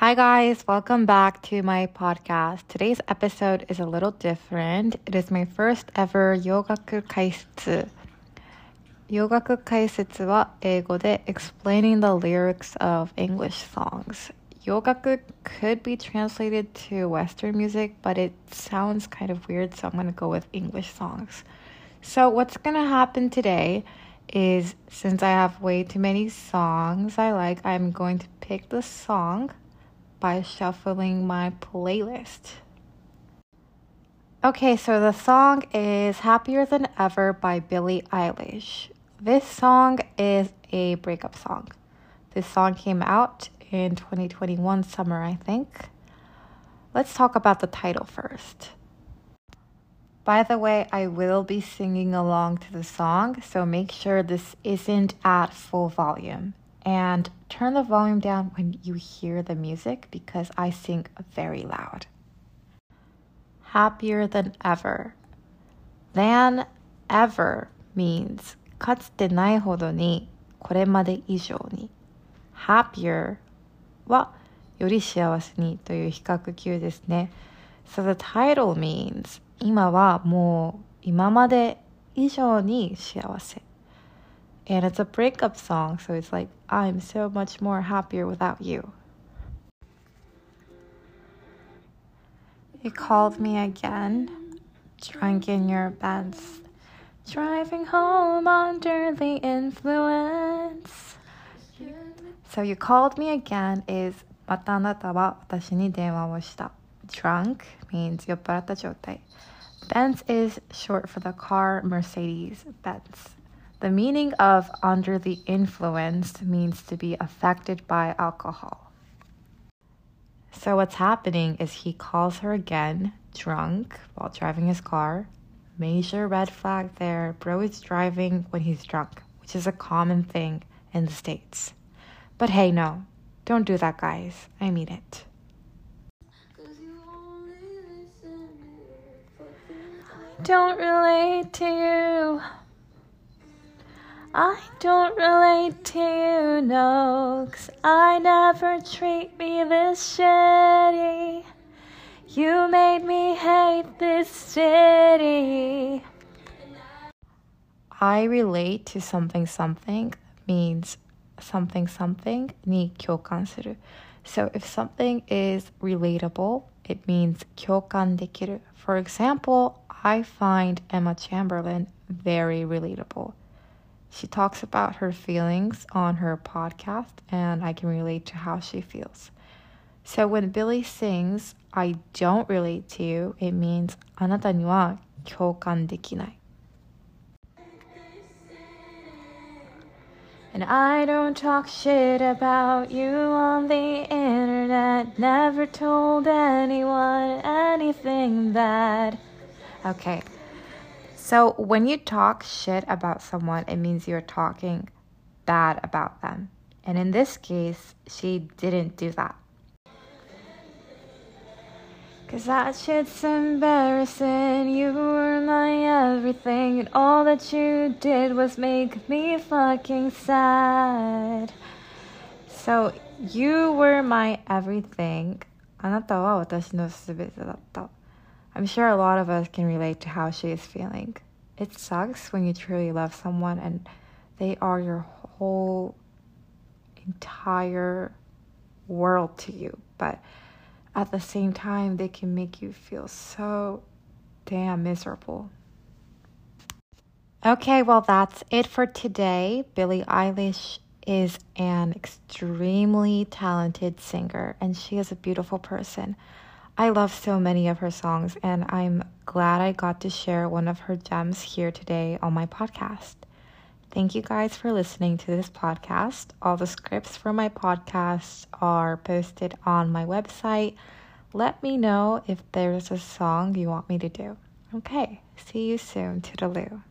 Hi, guys, welcome back to my podcast. Today's episode is a little different. It is my first ever 洋楽解説。洋楽解説は英語で explaining the lyrics of English songs. 洋楽 could be translated to Western music, but it sounds kind of weird, so I'm going to go with English songs. So, what's going to happen today is since I have way too many songs I like, I'm going to pick the song by shuffling my playlist. Okay, so the song is Happier Than Ever by Billie Eilish. This song is a breakup song. This song came out in 2021 summer, I think. Let's talk about the title first. By the way, I will be singing along to the song, so make sure this isn't at full volume and turn the volume down when you hear the music because I sing very loud. Happier than ever. Than ever means かつてないほどにこれまで以上に happier はより幸せにという比較級ですね。So the title means 今はもう今まで以上に幸せ。 and it's a breakup song, so it's like, I'm so much more happier without you. You called me again, drunk in your Benz, driving home under the influence. So you called me again is Drunk means Benz is short for the car Mercedes Benz. The meaning of under the influence means to be affected by alcohol. So, what's happening is he calls her again, drunk, while driving his car. Major red flag there. Bro is driving when he's drunk, which is a common thing in the States. But hey, no, don't do that, guys. I mean it. Don't relate to you. I don't relate to you, no, cause I never treat me this shitty. You made me hate this city. I relate to something something means something something ni kyokansuru. So if something is relatable, it means kyokan dekiru. For example, I find Emma Chamberlain very relatable. She talks about her feelings on her podcast, and I can relate to how she feels. So when Billie sings, I don't relate to you, it means あなたには共感できない。And I don't talk shit about you on the internet. Never told anyone anything bad. Okay. so when you talk shit about someone, it means you're talking bad about them. And in this case, she didn't do that. Cause that shit's embarrassing. You were my everything, and all that you did was make me fucking sad. So, you were my everything. あなたは私のすべてだった。 I'm sure a lot of us can relate to how she is feeling. It sucks when you truly love someone and they are your whole entire world to you, but at the same time, they can make you feel so damn miserable. Okay, well, that's it for today. Billie Eilish is an extremely talented singer and she is a beautiful person. I love so many of her songs, and I'm glad I got to share one of her gems here today on my podcast. Thank you guys for listening to this podcast. All the scripts for my podcast are posted on my website. Let me know if there's a song you want me to do. Okay, see you soon. Toodaloo.